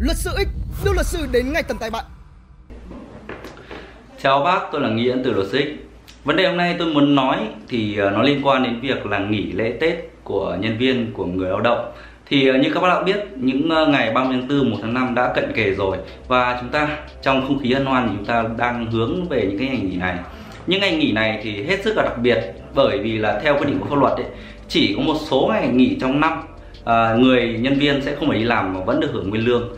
Luật sư X đưa luật sư đến ngay tận tay bạn. Chào bác, tôi là Nghĩa từ luật sư X. Vấn đề hôm nay tôi muốn nói thì ờ, nó liên quan đến việc là nghỉ lễ Tết của nhân viên của người lao động. Thì ờ, như các bác đã biết, những ờ, ngày 30 tháng 4, 1 tháng 5 đã cận kề rồi và chúng ta trong không khí hân hoan thì chúng ta đang hướng về những cái ngày nghỉ này. Những ngày nghỉ này thì hết sức là đặc biệt bởi vì là theo quy định của pháp luật ấy, chỉ có một số ngày nghỉ trong năm à, người nhân viên sẽ không phải đi làm mà vẫn được hưởng nguyên lương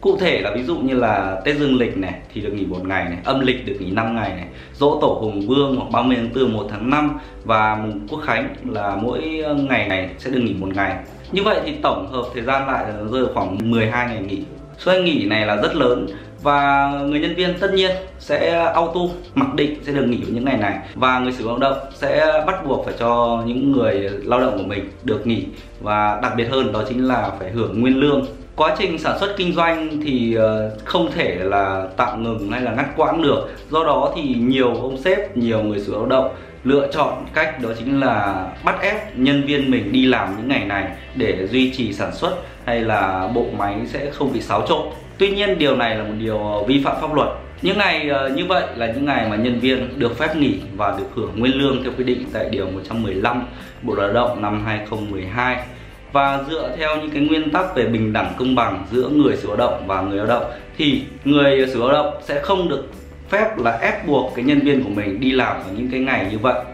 Cụ thể là ví dụ như là Tết Dương lịch này thì được nghỉ một ngày này, âm lịch được nghỉ 5 ngày này, dỗ tổ Hùng Vương hoặc 30 tháng 4, 1 tháng 5 và mùng Quốc Khánh là mỗi ờ, ngày này sẽ được nghỉ một ngày. Như vậy thì tổng hợp thời gian lại rơi khoảng 12 ngày nghỉ. Số ngày nghỉ này là rất lớn và người nhân viên tất nhiên sẽ auto mặc định sẽ được nghỉ những ngày này. Và người sử dụng lao động sẽ bắt buộc phải cho những người lao động của mình được nghỉ. Và đặc biệt hơn, đó chính là phải hưởng nguyên lương. Quá trình sản xuất kinh doanh thì ờ, không thể là tạm ngừng hay là ngắt quãng được. Do đó thì nhiều ông sếp nhiều người sử dụng lao động lựa chọn cách đó chính là bắt ép nhân viên mình đi làm những ngày này để duy trì sản xuất hay là bộ máy sẽ không bị xáo trộn tuy nhiên điều này là một điều ờ, vi phạm pháp luật. Những ngày ờ, như vậy là những ngày mà nhân viên được phép nghỉ và được hưởng nguyên lương theo quy định tại điều 115 Bộ Lao động năm 2012 và dựa theo những cái nguyên tắc về bình đẳng công bằng giữa người sử dụng lao động và người lao động, thì người sử dụng lao động sẽ không được phép là ép buộc cái nhân viên của mình đi làm vào những cái ngày như vậy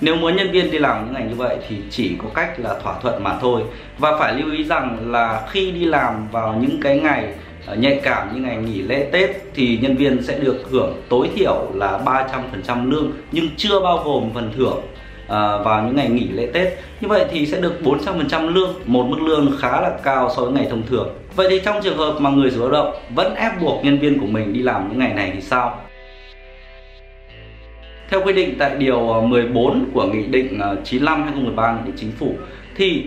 nếu muốn nhân viên đi làm những ngày như vậy thì chỉ có cách là thỏa thuận mà thôi và phải lưu ý rằng là khi đi làm vào những cái ngày ờ, nhạy cảm như ngày nghỉ lễ Tết thì nhân viên sẽ được hưởng tối thiểu là 300% lương nhưng chưa bao gồm phần thưởng ờ, vào những ngày nghỉ lễ Tết. Như vậy thì sẽ được 400% lương, một mức lương khá là cao so với ngày thông thường. Vậy thì trong trường hợp mà người sử dụng lao động vẫn ép buộc nhân viên của mình đi làm những ngày này thì sao? Theo quy định tại điều ờ, 14 của Nghị định 95 2013 của Chính phủ, thì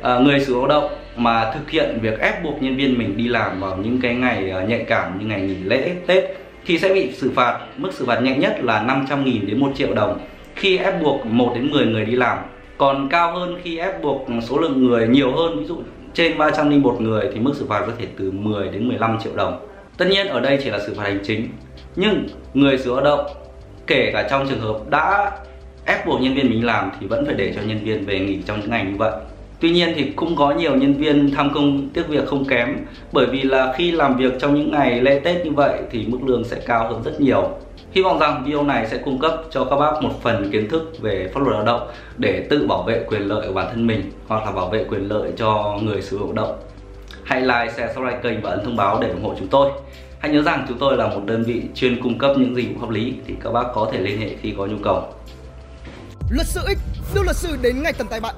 ờ, người sử dụng lao động mà thực hiện việc ép buộc nhân viên mình đi làm vào những cái ngày ờ, nhạy cảm như ngày nghỉ lễ, Tết, thì sẽ bị xử phạt. Mức xử phạt nhẹ nhất là 500.000 đến 1 triệu đồng khi ép buộc 1 đến 10 người đi làm. Còn cao hơn khi ép buộc số lượng người nhiều hơn, ví dụ trên 301 người, thì mức xử phạt có thể từ 10 đến 15 triệu đồng. Tất nhiên ở đây chỉ là xử phạt hành chính, nhưng người sử dụng lao động kể cả trong trường hợp đã ép buộc nhân viên mình làm thì vẫn phải để cho nhân viên về nghỉ trong những ngày như vậy Tuy nhiên thì cũng có nhiều nhân viên tham công tiếc việc không kém, bởi vì là khi làm việc trong những ngày lễ Tết như vậy thì mức lương sẽ cao hơn rất nhiều. Hy vọng rằng video này sẽ cung cấp cho các bác một phần kiến thức về pháp luật lao động để tự bảo vệ quyền lợi của bản thân mình hoặc là bảo vệ quyền lợi cho người sử dụng lao động. Hãy like, share, subscribe kênh và ấn thông báo để ủng hộ chúng tôi. Hãy nhớ rằng chúng tôi là một đơn vị chuyên cung cấp những dịch vụ pháp lý thì các bác có thể liên hệ khi có nhu cầu. Luật sư X đưa luật sư đến ngay tận tay bạn.